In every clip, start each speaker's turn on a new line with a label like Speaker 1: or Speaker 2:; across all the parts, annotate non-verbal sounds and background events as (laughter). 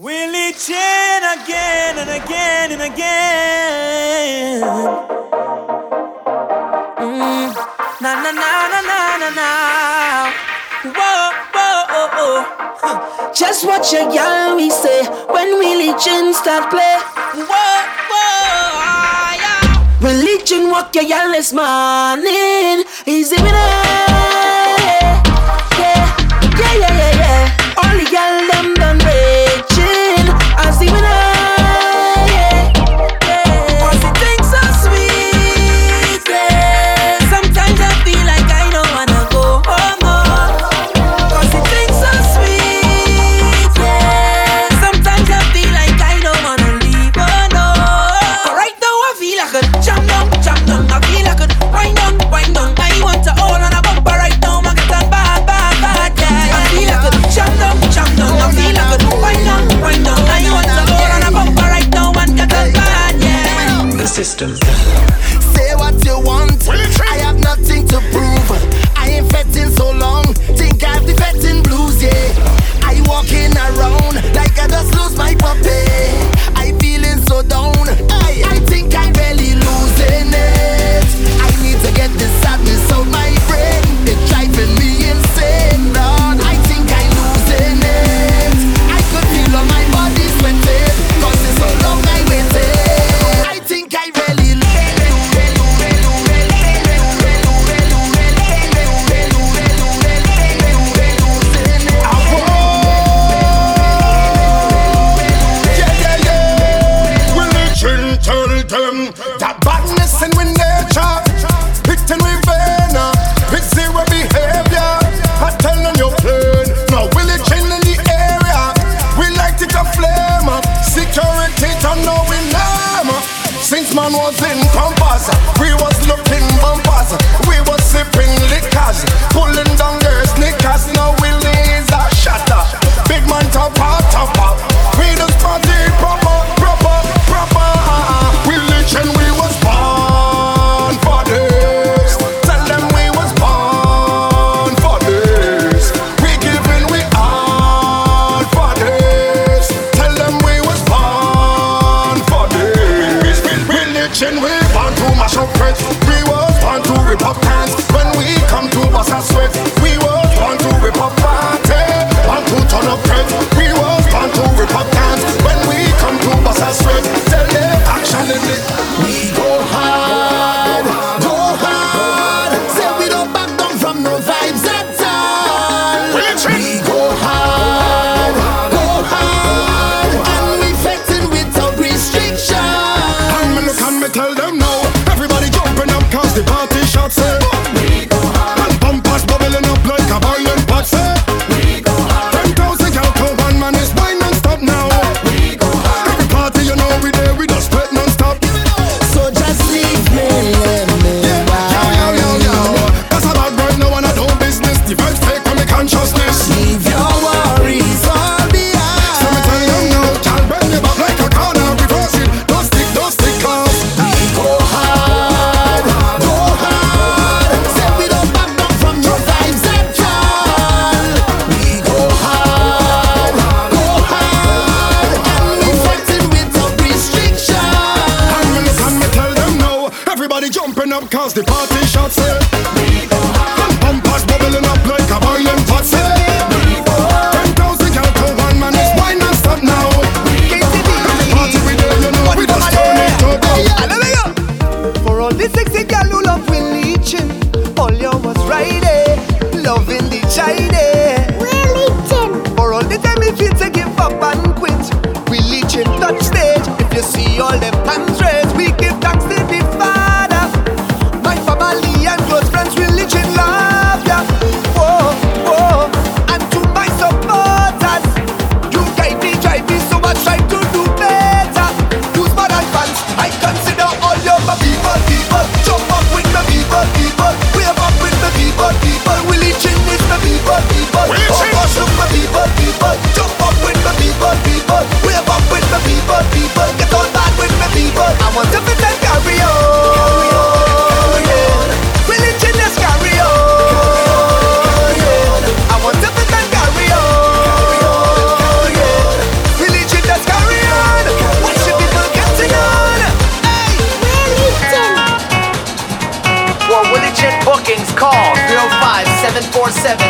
Speaker 1: We'll each in again and again and again. Mm. Na na na na na na na. Whoa whoa oh, oh. Huh.
Speaker 2: Just watch your girl, we say when religion start play.
Speaker 1: Whoa whoa. Ah, yeah.
Speaker 2: Religion walk your girl this morning. Easy with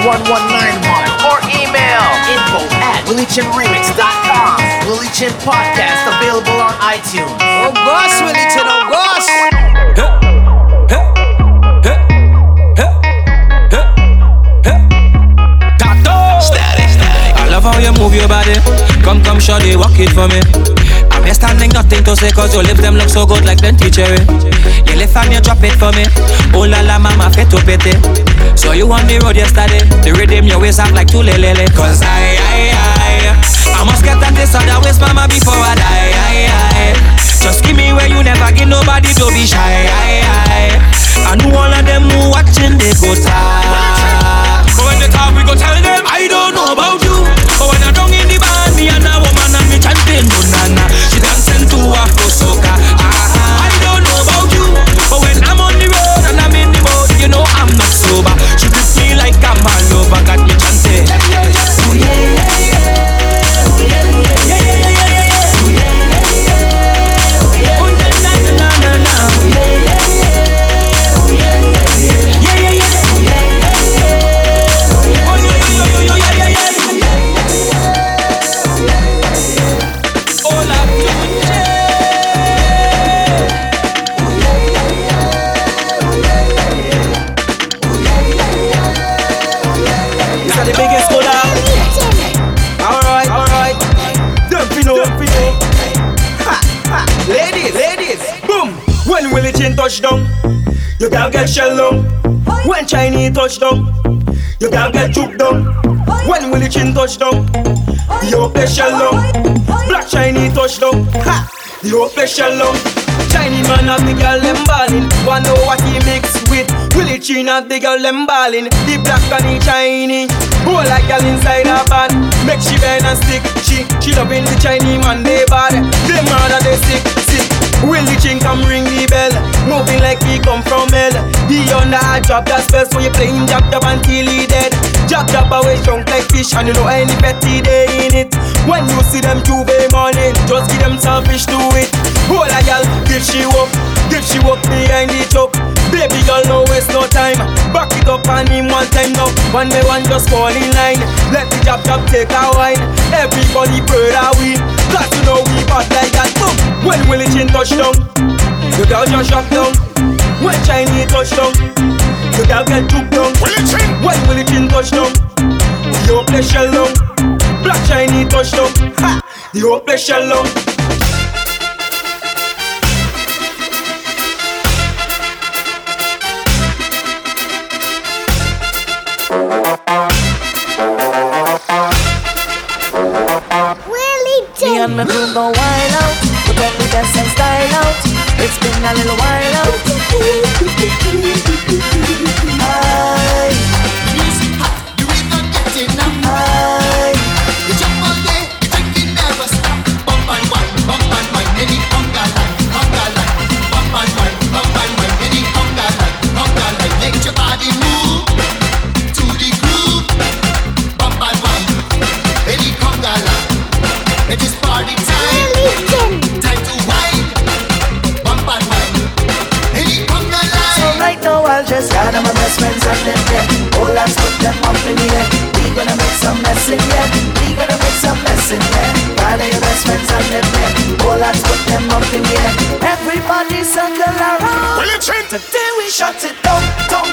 Speaker 3: 1191 or email info at williechinremix.com. Willie Chin Podcast available on iTunes.
Speaker 4: Oh gosh, Willie Chin, oh gosh.
Speaker 5: I love how you move your body. Come, come, shawty, walk it for me. I'm here standing, nothing to say, cause your lips them look so good like plenty cherry. You lift and you drop it for me. Oh la la, mama, fit to pity. So you on the road yesterday. The rhythm your waist up like two. Cause I, I, I, I must get on this other waist, mama, before I die. I, I, just give me where you never give nobody to be shy. I, I, I know all of them who watching, they go tired. But when they talk, we go tell them I don't know about you. But when I'm down in the band, me and a woman and me chanting no. She dancing to Afro. Ah, I don't know about you. But when I'm on the road and I'm in the boat, you know I'm not sober. She treats me like I'm all over, got
Speaker 4: Touch down, you can't get shell down. When Chinese touch down, you can't get juke down. When Willie Chin touch down, the whole place shell down. Black Chinese touch down, ha, the whole place shell down. Chinese man have the girl them ballin'. Wanna what he mix with? Willie Chin have the girl them ballin'. The black and the Chinese. Whole like girl inside her band. Make she bend and stick. She she loving the Chinese man they bad. Them mother they sick sick. Willie Chin come ring the bell. Moving like he come from hell. The hard job that's best for you playing jab jab until he dead. Jab jab away junk like fish and you know any petty day in it. When you see them Juve morning, just give them selfish to it. Hold a girl, give she up, give she up behind the truck. Baby girl, no waste no time. Back it up on him one time now. One by one, just fall in line. Let the jab jab take a wine. Everybody pray that we, got to know we bad like that. Boom. When Willie Chin touch down, the girl just shut down. When Chinese touch down, the girl get juke down. When Willie Chin touch down, the whole place shell down. Black Chinese touch down, ha, the whole place shell down.
Speaker 6: Me and my crew go wild out, Put up the best and style out. It's been a little while out. Aye. Music
Speaker 7: hot, you ain't not getting up. Aye. You jump all day, you
Speaker 6: drinking
Speaker 7: never
Speaker 6: stop. Bump and wine, bump and wine, any best friends and them there. Oh, let's put them up in the air. We gonna make some mess in here. We gonna make some mess in here. Gather your best friends and them there. Oh, let's put them up in the air. Everybody circle around.
Speaker 8: Chin.
Speaker 6: Today we shut it down, down,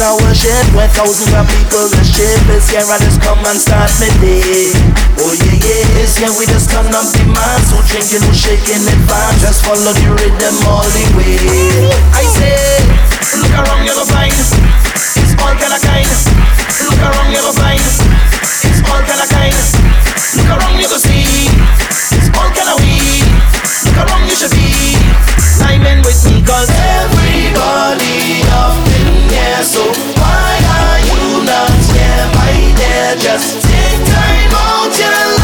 Speaker 9: out our shit Where thousands of people are shit. This year I just come and start me day. Oh yeah yeah. This year we just come and demand So drinking, we shaking it fine Just follow the rhythm all the way. I say Look around you're blind It's all kind of kind. Look around you're blind It's all kind of kind. Look around you go see. It's all kind of weed Look around you should be. Liming with me cause every so why are you not here, my there, Just take time out your life.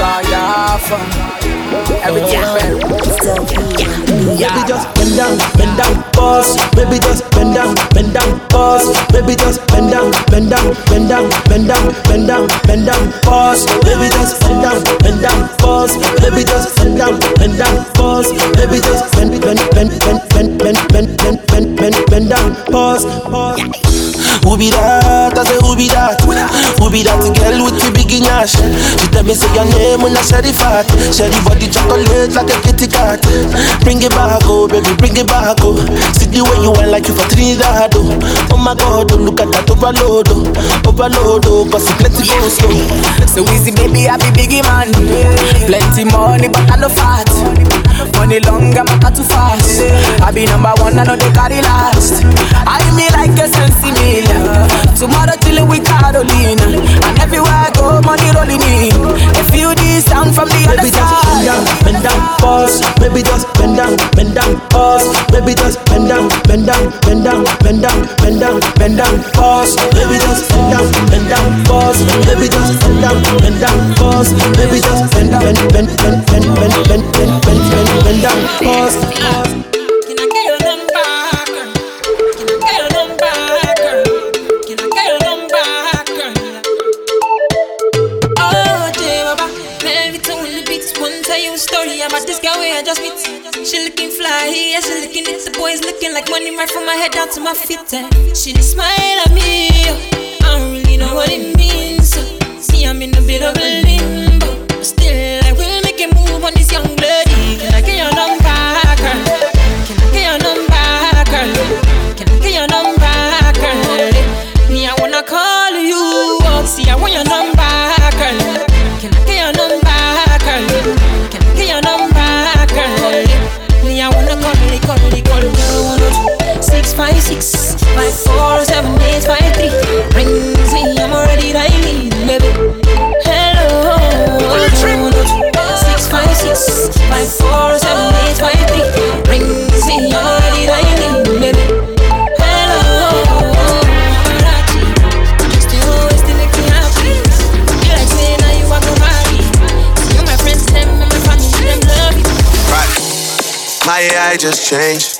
Speaker 10: Call ya fun. Everything
Speaker 11: Baby just bend down, bend down, pause. Baby just bend down, bend down, pause. Baby just bend down, bend down, bend down, bend down, bend down, bend down, pause. Baby just bend down, bend down, pause. Baby just bend down, bend down, pause. Baby just bend, bend, bend, bend, bend, bend, bend, bend, bend, bend, bend down, pause, pause. Who be that? I say who be that? Who be that girl with the big nash? She tell me say your name when I share the fat. Share the body chocolate like a kitty cat. Bring it back, oh baby, bring it back, oh. See the way you went like you for Trinidad, oh. Oh my God, oh look at that overload, oh. Overload, oh, cause it plenty go slow.
Speaker 10: So easy, baby, I be biggie man. Plenty money, but I no fat. Money long, I'm not too fast. I be number one, I know they carry last. I me like a sensi meal. Tomorrow till we Carolina. And everywhere I go, money rolling in. They feel this sound from the other
Speaker 11: Baby just bend down, bend down, pause. Baby just bend down, bend down, pause. Baby just bend down, bend down, bend down, bend down, bend down, bend down, pause. Baby just bend down, bend down, pause. Baby just bend down, bend down, pause. Baby just bend, bend, bend, bend, bend, bend, bend, bend, bend, bend, bend down, pause.
Speaker 12: Story about this girl where I just meet. She looking fly, yeah, she looking it. The boys looking like money right from my head down to my feet. eh. She just smile at me. I don't really know what it means. See, I'm in a bit of a five, four, seven, eight, five, three. Rings me, I'm already dialing, baby. Hello. One, two, six, five, six, five, four, seven, eight, five, three. Rings me, I'm already dialing, baby. Hello. Still always still make me happy. You like saying now you are nobody. See you, my friends, them, and my family, them love.
Speaker 13: My AI just changed.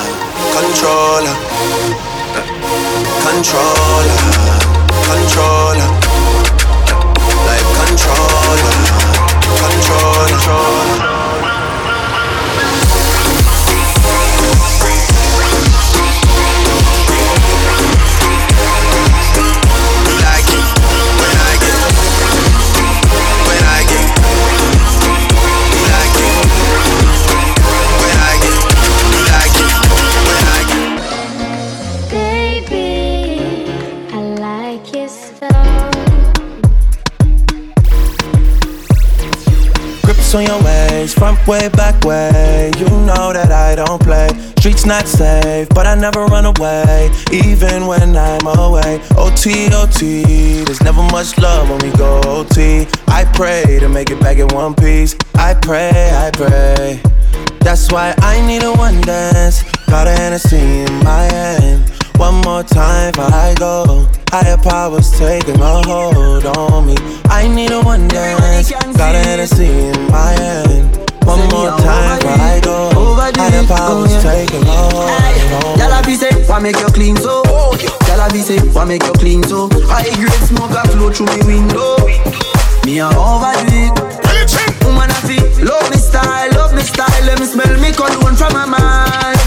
Speaker 13: controller, controller, controller, controller, controller.
Speaker 11: On your waist, front way, back way. You know that I don't play. Streets not safe, but I never run away, even when I'm away. OT, OT, there's never much love when we go OT. I pray to make it back in one piece. I pray, I pray. That's why I need a one dance. Got a Hennessy in my hand. One more time before I go. Higher powers taking a hold on me. I need a one dance. Got a Hennessy in my hand. One more time before I go. Higher powers oh, taking a hold on me.
Speaker 14: Y'all have say, why make you clean so? Y'all have say, why make you clean so? High grade smoke a flow through me window. Me a overdo it. Love me style, love me style. Let me smell me cologne from my mind.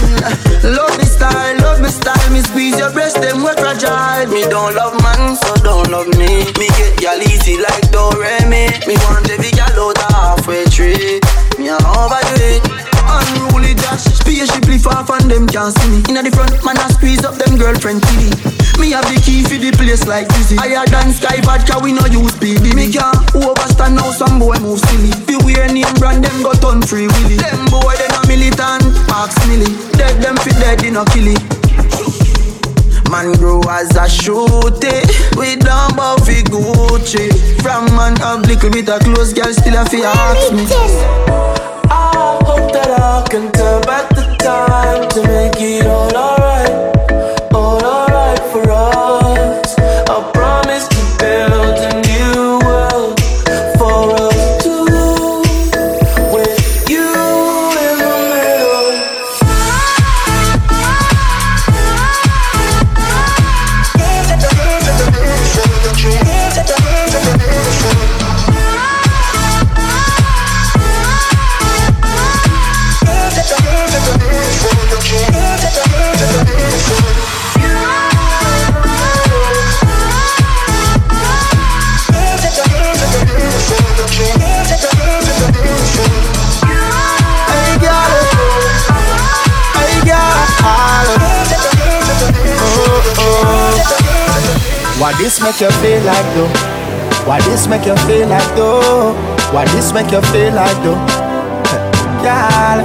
Speaker 14: Love me style, love me style. Me squeeze your breast, them we fragile. Me don't love man, so don't love me. Me get y'all easy like Doremi. Me want every gal out halfway tree. Me a overdo it. Unruly Josh. Spaceshiply far from them can't see me. Inna the front, man, I squeeze up them girlfriend TV. Me have the key for the place like Dizzy. Higher than Sky Vodka, we no use PD. Me can't overstand now, some boy move silly. Fi wear name brand, them got on free willy. Them boy, they no militant, Max Millie. Dead them fi dead, they no kill it. Man grow as a shooty We don't bow fi Gucci From man have little bit of clothes Girl still a fi ask me
Speaker 15: I hope that I can back the time to make it all alright,
Speaker 16: this make you feel like though? Why this make you feel like though? Why this make you feel like though? Girl,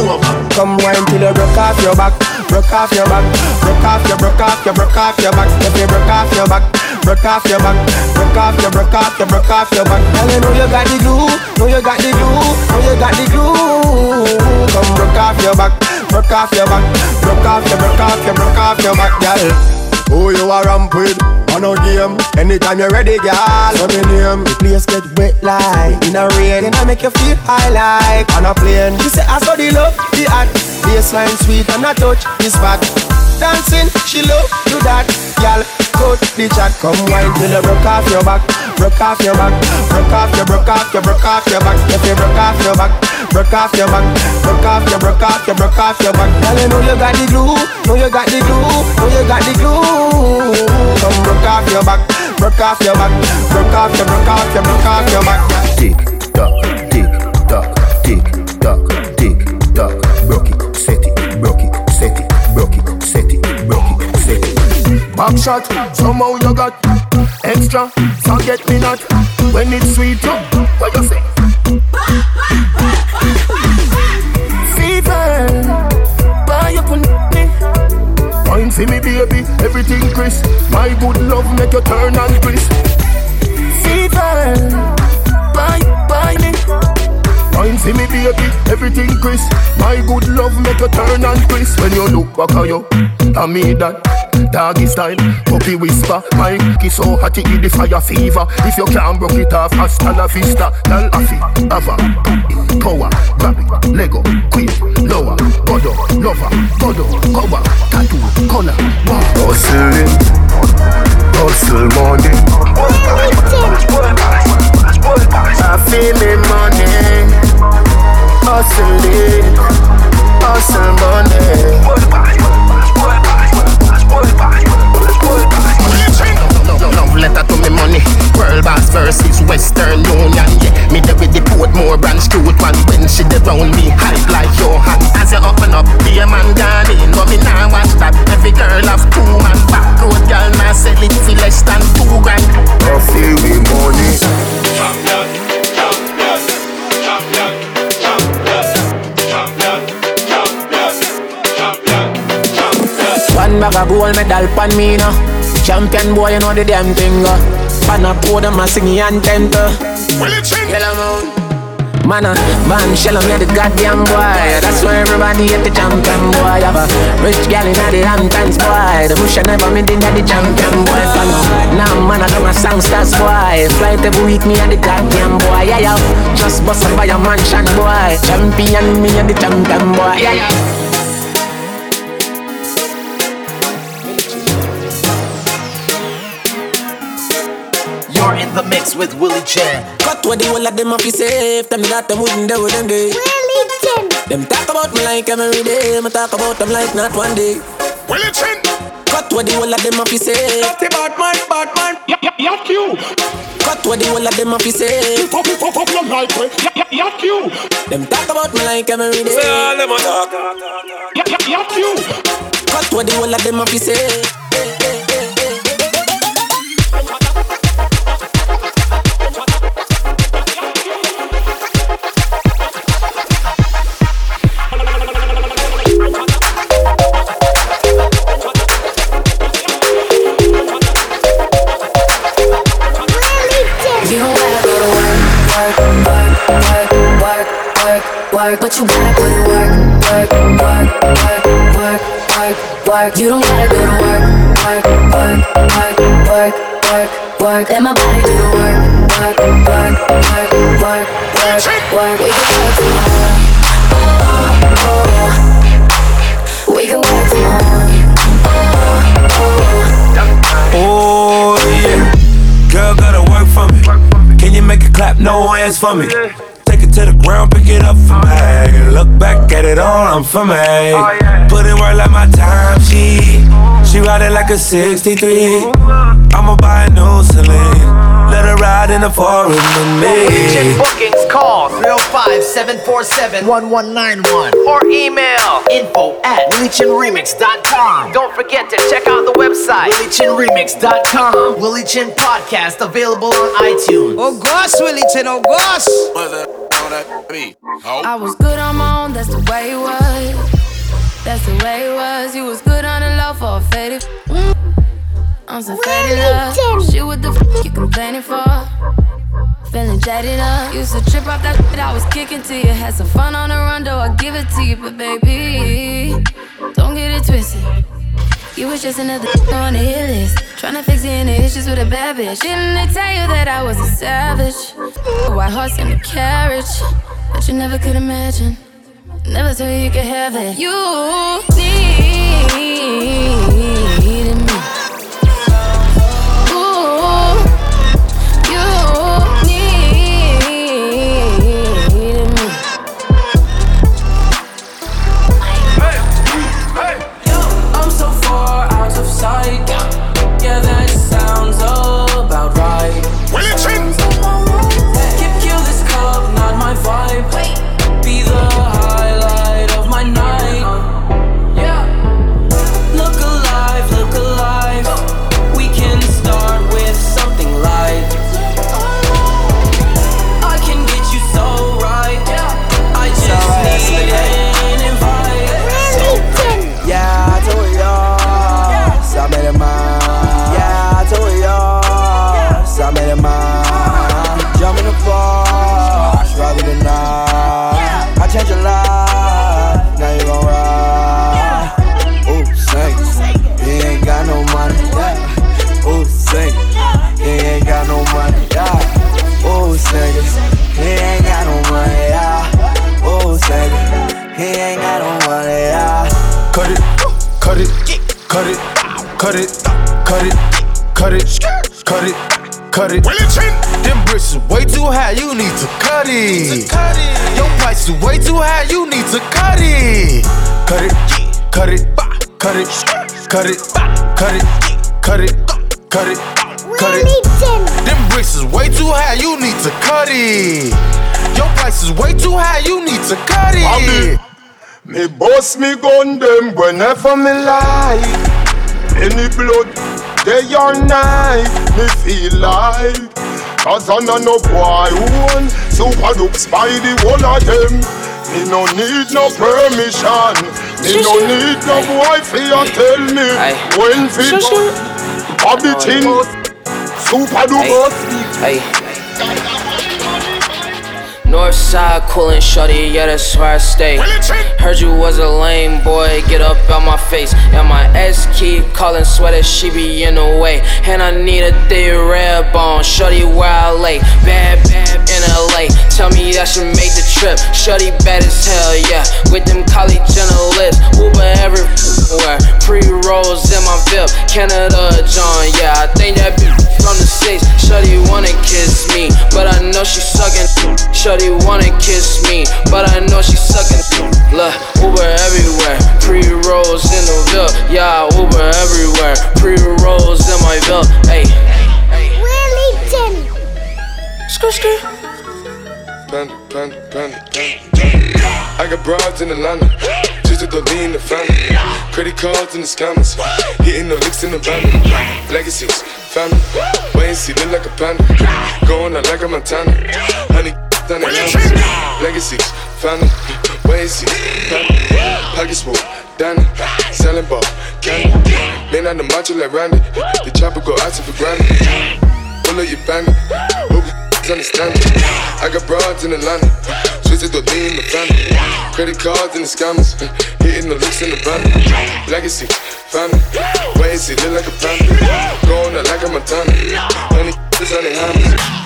Speaker 16: over. Come wine till you broke off your back, broke off your back, broke off your, broke off your, broke off your back. If you broke off your back, broke off your back, broke off your, broke off your, broke off your back. Girl, you know you got the glue, know you got the glue, know you got the glue. Come broke off your back, broke off your back, broke off your, broke off your, broke off your back, girl. Who you are ramp with? On a game. Anytime you're ready, girl. Let me name. The place get wet like in a rain. Then I make you feel high like on a plane. You say I saw the love, the art. Baseline sweet and I touch this back. Dancing, she love do that. Girl, coat the chat. Come wine till you broke off your back. Broke off your back. Broke off your, broke off your, broke off your back. If you broke off your back. Broke off your back. Broke off your, broke off your, broke off your back. Girl, you know you got the glue. Know you got the glue. Know you got the glue. Come broke off your back. Broke off your back. Broke off your, broke off your, broke off your back.
Speaker 17: Tick tock, tick tock, tick tock.
Speaker 18: Back shot, somehow you got extra. Forget me not when it's sweet. What you say? Fever, buy on me. Wine for me, baby, everything crisp. My good love make you turn and crisp. Fever, buy, buy me. Wine for me, baby, everything crisp. My good love make you turn and crisp. When you look back at you, I mean that. Doggy style, puppy whisper My kiss oh, so hot it the fire fever. If you can't broke it off, hasta la vista. Tell Afi, Ava, Power, Grab it, Lego, Queen, Lower, Godo, Lover, Godo, Cover, Tattoo, Color, wow Hustling, hustle money. I feel me money. Hustling, hustle money
Speaker 19: Love letter to me money. World boss versus Western Union. Yeah, me there with the Portmore branch cute one. When she dey round me, hype like Johan. As you open up, be a man gone in. But me nah watch that. Every girl have two man. Back road girl nah sell it for less than two grand.
Speaker 18: I feel me money
Speaker 20: One bag of gold medal pan me now. Champion boy, you know the damn thing. Uh. Pan a podium a sing anthem. Uh. Yellow moon. Man, uh, man, shell on the goddamn boy. That's why everybody at the champion boy. Have a rich gal in the Hamptons boy. The bush never made in the champion boy. Fan. Now, man, I got my songsters boy. Flight every week, me and the goddamn boy. Yeah, yeah. Just bust up by a mansion boy. Champion, me and the champion boy. Yeah, yeah.
Speaker 3: In with Willie Chin.
Speaker 20: Cut what the whole of them up is safe. Them that them wouldn't do them day. Them talk about me like every day. Me talk about them like not one day.
Speaker 18: Willie Chin.
Speaker 20: Cut what the whole of them up is safe.
Speaker 2: Dirty bad man, bad man. Yeah, yeah, yeah, you.
Speaker 20: Cut what the whole of them up is safe.
Speaker 2: Fuck, fuck, fuck, your life, way. Yeah, yeah,
Speaker 21: Yuck you.
Speaker 22: Them talk about me like every day.
Speaker 21: Say all them a talk. Yuck you.
Speaker 22: Cut what the whole of them have to say.
Speaker 23: Work, but you gotta put in work, work, work, work, work, work, work. You don't gotta go to work, work, work, work, work, work, work. Let my body do the work, work, work, work, work, work, work. We can work tomorrow. Oh, oh, oh. We can work tomorrow.
Speaker 24: Oh yeah, girl gotta work for me. Can you make it clap? No hands for me. Take it to the ground, pick it up for me. Look back at it all, I'm for me. Put in work like my time she. She ride it like a 63. I'ma buy a new Celine. Let her ride in the forest with me.
Speaker 3: Agent bookings call 305-747-1191 or email info at willychinremix.com. Don't forget to check out the website willychinremix.com. Willie Chin Podcast available on iTunes.
Speaker 9: Oh gosh, Willie Chin, oh gosh.
Speaker 25: I was good on my own, that's the way it was. That's the way it was. You was good on the low for a faded. Mm. I'm so faded up. Shit, what the f you complaining for? Feeling jaded up. Used to trip off that shit I was kicking to you. Had some fun on the run, though I give it to you. But baby, don't get it twisted. You was just another (laughs) on the hit list. Tryna fix any issues with a bad bitch. Didn't they tell you that I was a savage? A White horse in a carriage. But you never could imagine. Never thought you could have it. You needed
Speaker 14: he ain't got no money. Yeah.
Speaker 24: Cut it, cut it, cut it, cut it, cut it, cut it, cut it, cut it. Them bricks is way too high, you need to cut it. Your price is way too high, you need to cut it. Cut it, cut it, cut it, cut it, cut it, cut it, cut it, cut it. Them bricks is way too high, you need to cut it. Your price is way too high, you need to cut it.
Speaker 2: Me boss me gun them whenever me like. Any blood, day or night, me feel like. Cause I know no boy who want super dupes by the whole of them. Me no need no permission. Me no need no boy for you tell me when fi Bobby Chin, super duper.
Speaker 22: Hey. Northside coolin' shorty, yeah, that's where I stay. Heard you was a lame boy, get up out my face. And my ex keep calling sweater, she be in the way. And I need a thick red bone, shorty where I lay. Bad, bad in LA, tell me I should make the trip. Shorty bad as hell, yeah. With them college lips, Uber everywhere. Pre rolls in my VIP, Canada John, yeah. I think that bitch from the six. Shorty wanna kiss me, but I know she sucking. Shorty wanna kiss me, but I know she sucking. Look, Uber everywhere. Pre rolls in the VIP, yeah. Uber everywhere. Pre rolls in my VIP, hey.
Speaker 23: Wellington.
Speaker 22: Skr skr.
Speaker 26: panda, panda, panda, panda. I got broads in Atlanta, just to lean the family. Credit cards in the scammers, hitting the licks in the van. Legacies, family, and see, look like a panda. Going out like a Montana, honey, done the hammers. Legacies, family, and see, family. Pockets full, Danny, selling ball, candy. Man on the macho like Randy, the chopper go out for granted. Pull up your bandit, you understand it. I got broads in Atlanta, it to lean the family. Credit cards and the scammers, (laughs) hitting the licks in the van. Legacy, family, and see, look like a family. Going out like a Montana, honey, this on the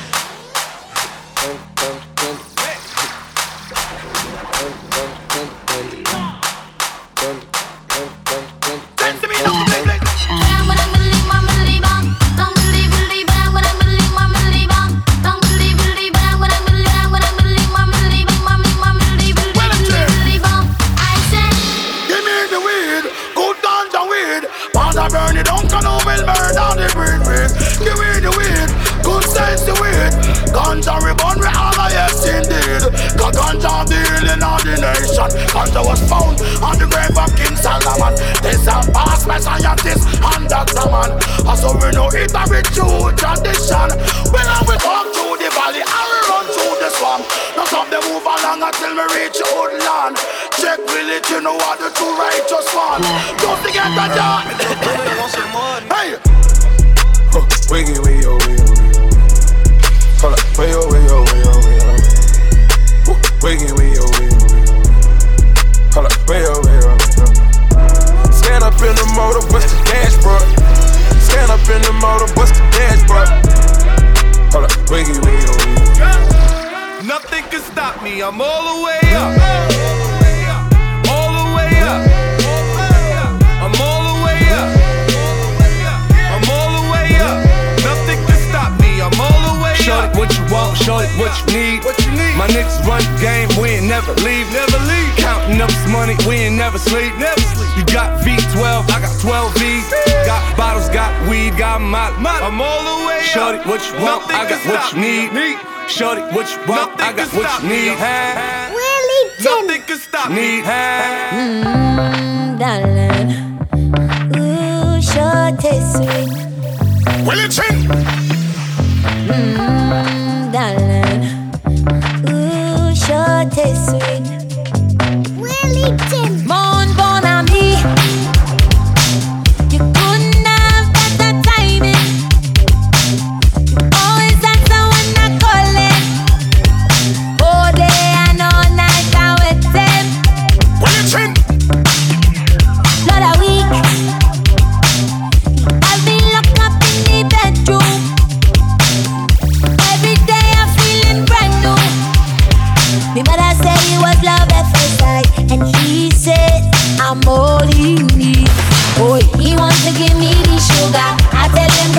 Speaker 2: We burn we all a yes indeed. Cause ganja the healing of the nation. Ganja was found on the grave of King Solomon. This a past my scientist and doctor man. Ah, also we know it a ritual tradition. When I we talk through the valley, I will run through the swamp. Now some them move along until me reach old land. Check village, you know what the true righteous one. Don't forget that mm. job. (coughs) Hey.
Speaker 26: Huh, Wiggy, oh, wiggy,
Speaker 27: can stop me. I'm all the way up. All the way up. I'm all the way up. I'm all the way up. Nothing can stop me. I'm all the way
Speaker 28: Shorty,
Speaker 27: up.
Speaker 28: what you want, shorty, what you need.
Speaker 27: What you need?
Speaker 28: My niggas run the game, we ain't never leave.
Speaker 27: Never leave.
Speaker 28: Counting up this money, we ain't never sleep.
Speaker 27: Never sleep.
Speaker 28: You got V12, I got 12 V's. Got bottles, got weed, got my. my.
Speaker 27: I'm all the way up.
Speaker 28: Shorty, what you want,
Speaker 27: Nothing
Speaker 28: I got what you
Speaker 27: me.
Speaker 28: need. Shorty, what you want, I got what you need.
Speaker 27: Nothing can stop me.
Speaker 28: Need.
Speaker 23: Mm, darling. Ooh, sure taste sweet.
Speaker 2: Willie Chin?
Speaker 23: Mm, darling. Ooh, sure taste sweet. Me mother say it was love at first sight, and he said I'm all he needs. Boy, he wants to give me the sugar. I tell him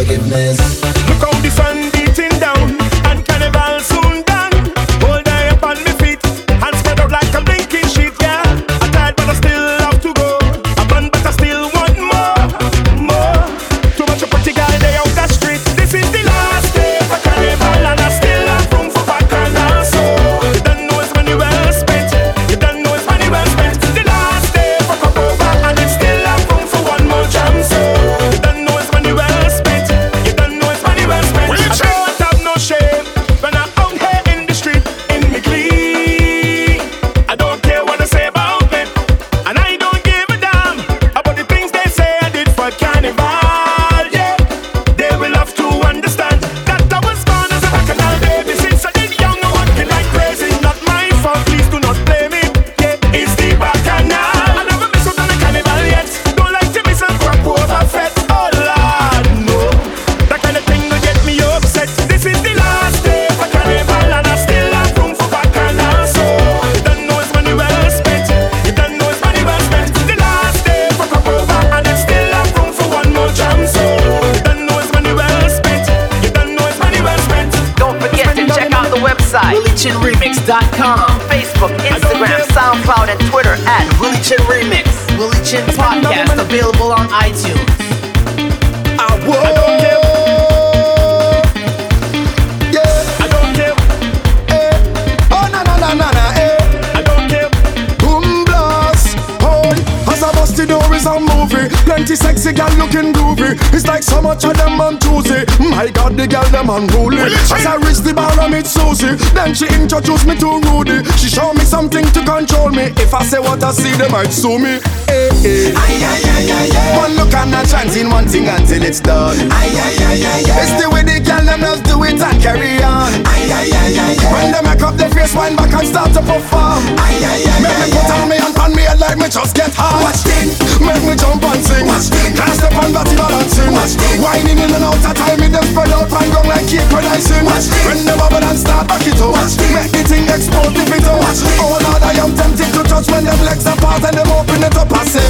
Speaker 21: forgiveness.
Speaker 2: unruly. As I reach the bar, I meet Susie. Then she introduced me to Rudy. She showed me something to control me. If I say what I see, they might sue me. Yeah. Aye, aye, aye, aye, One look I'm not chanting one thing until it's done. Aye, aye, aye, aye, aye. It's the way they can them just do it and carry on. Aye, aye, aye, aye, aye. When they make up their face, wind back and start to perform. Aye, aye, aye, make aye, me put on me and pan me head like me just get hard. Watch this, make me jump and sing. Watch this, can't step on body balancing. Watch this, whining in and out of time, me them spread out and gone like cake when Watch this, when the bubble and start back it up. Watch this, make the thing explode if it don't. Watch this, oh Lord, I am tempted to touch when them legs apart and them open it up and say.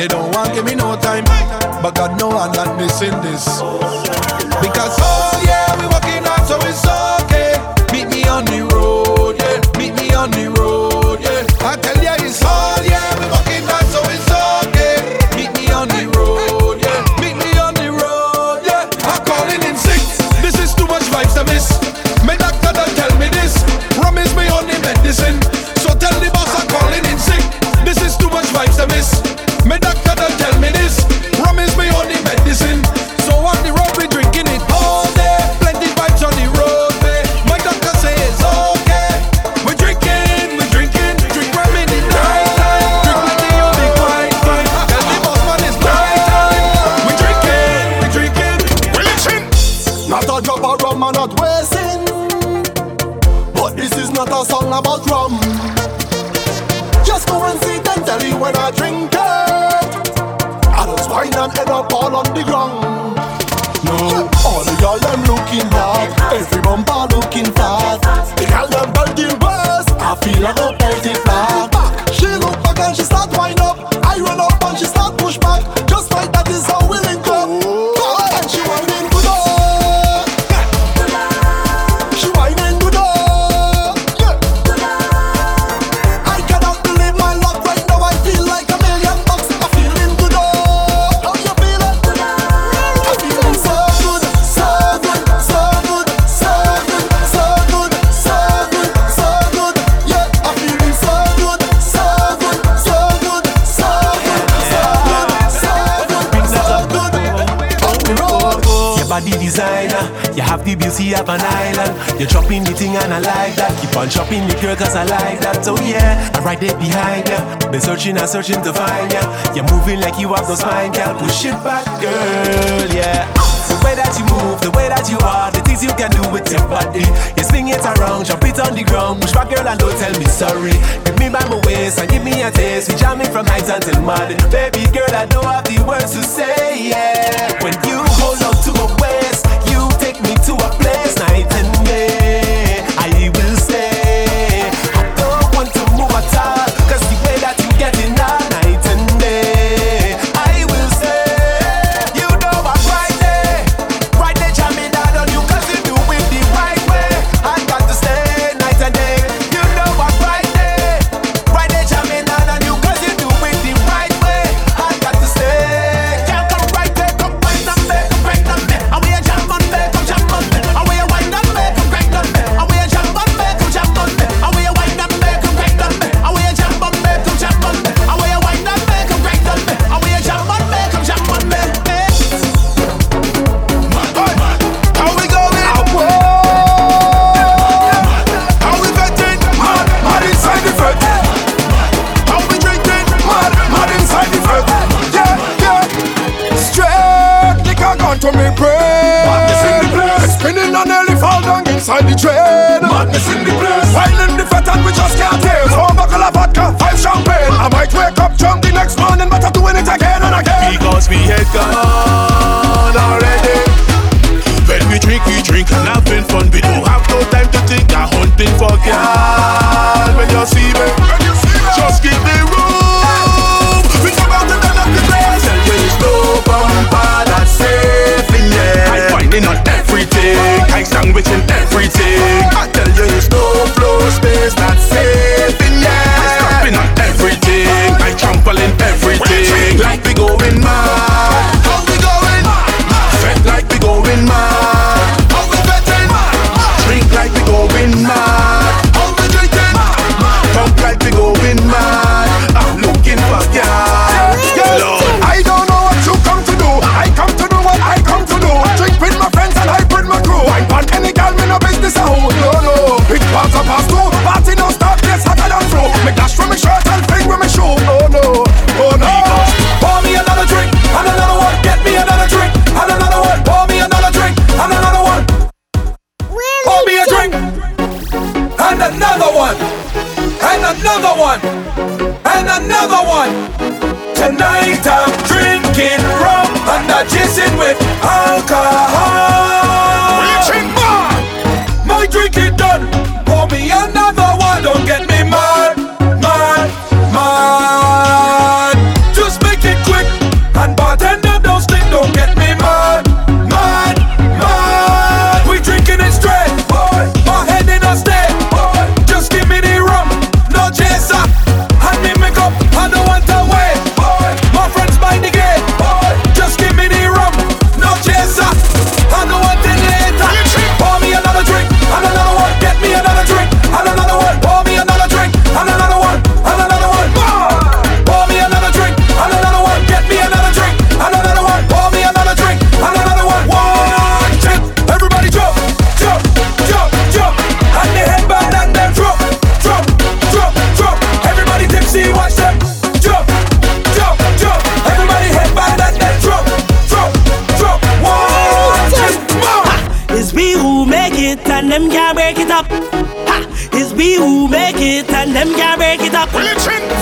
Speaker 28: They don't want give me no time, but God know I'm not missing this. Because oh yeah, we walking out, so it's okay. Meet me on the road, yeah. Meet me on the road, yeah. I tell ya, it's all yeah.
Speaker 2: have an island. You're dropping the thing and I like that. Keep on chopping the girl cause I like that. So yeah, I'm right there behind ya. Been searching and searching to find ya. You're moving like you have no spine, girl. Push it back, girl, yeah. The way that you move, the way that you are, the things you can do with your body. You swing it around, jump it on the ground, push back, girl, and don't tell me sorry. Give me by my waist and give me a taste. We jamming from night until morning, baby girl. I know I have the words to say, yeah. When you hold on to my to a place night and day. I and
Speaker 29: another one, and another one, and another one. Tonight I'm drinking rum and I chase it
Speaker 28: with alcohol.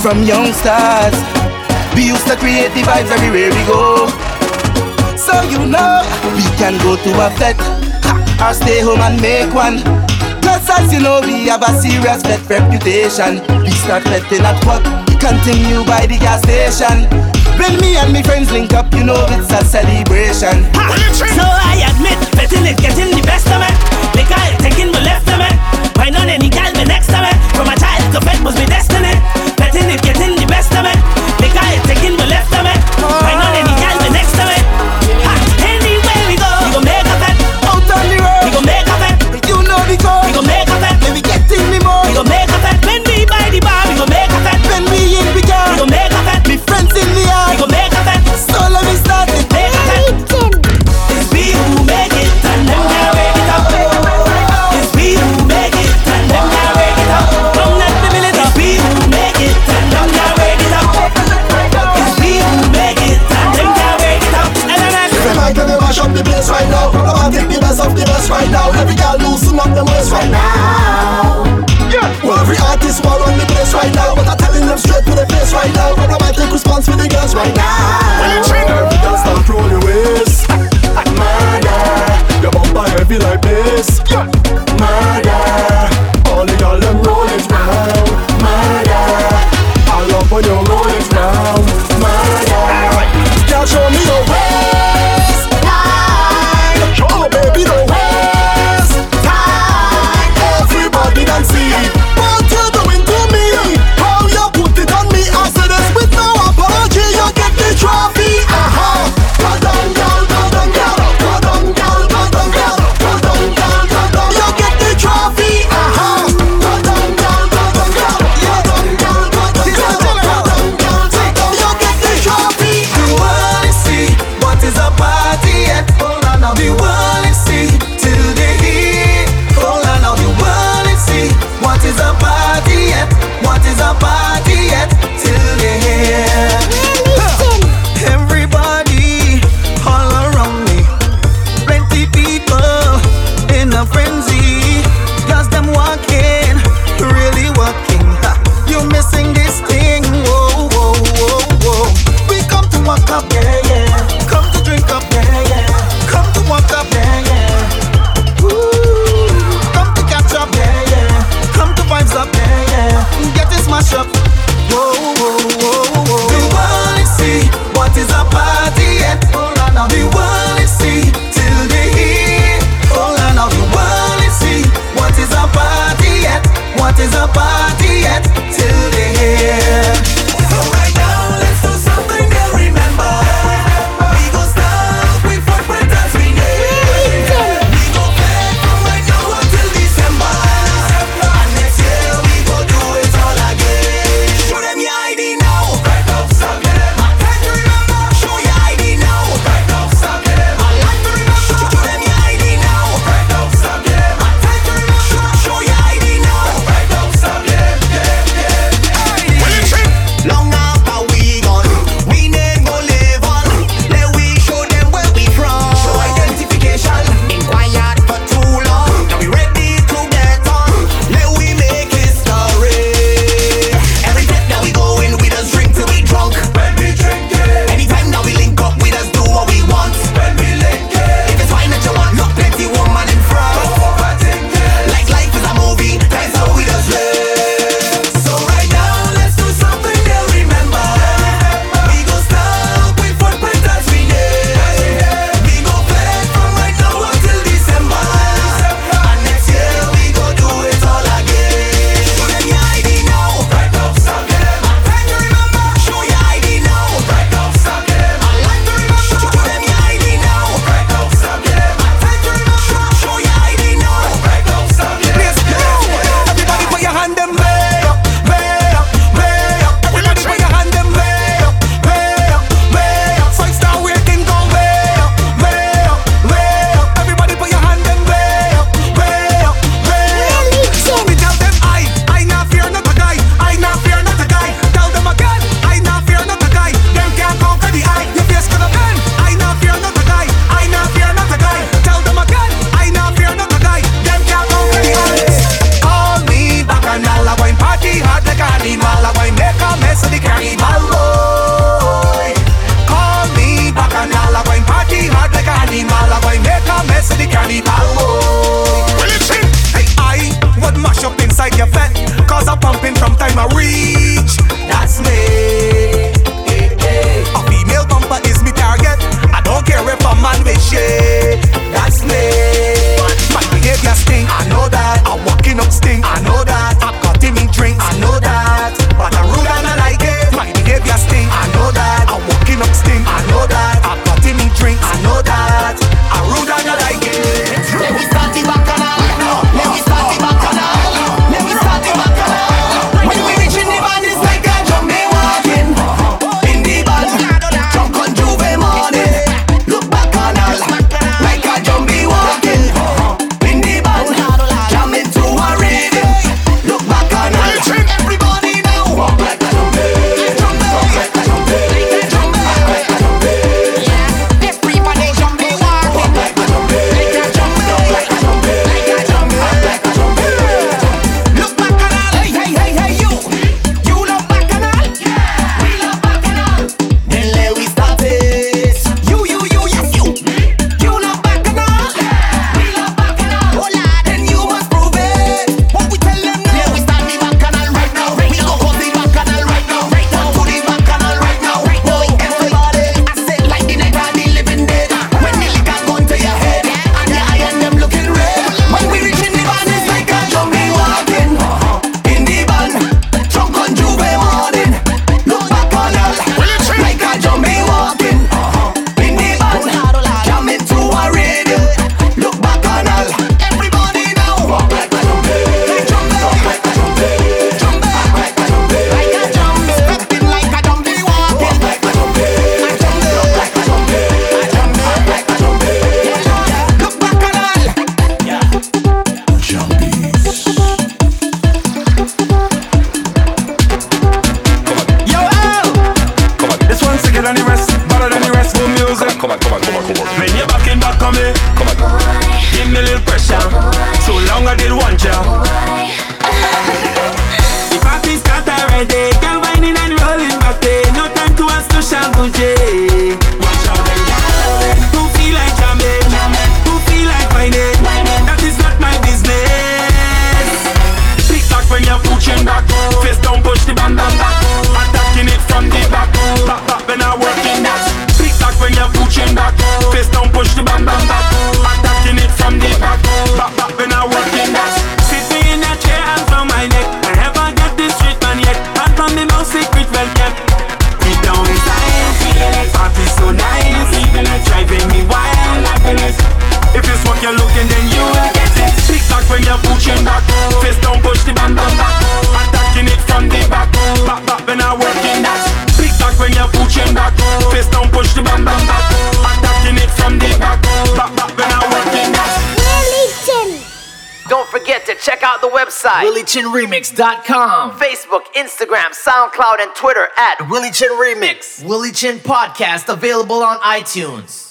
Speaker 30: from young stars. We used to create the vibes everywhere we go. So you know, we can go to a fete or stay home and make one. Cause as you know, we have a serious fete reputation. We start betting at work, continue by the gas station. When me and my friends link up, you know it's a celebration. Ha!
Speaker 28: So I admit, betting is getting the best of me. Liquor taking my left of me. Wine on any girl me next to me. From a child, to
Speaker 2: fete must be destined. Right now.
Speaker 3: WillieChinRemix.com. Facebook, Instagram, SoundCloud, and Twitter at Willie Chin Remix. Willie Chin Podcast available on iTunes.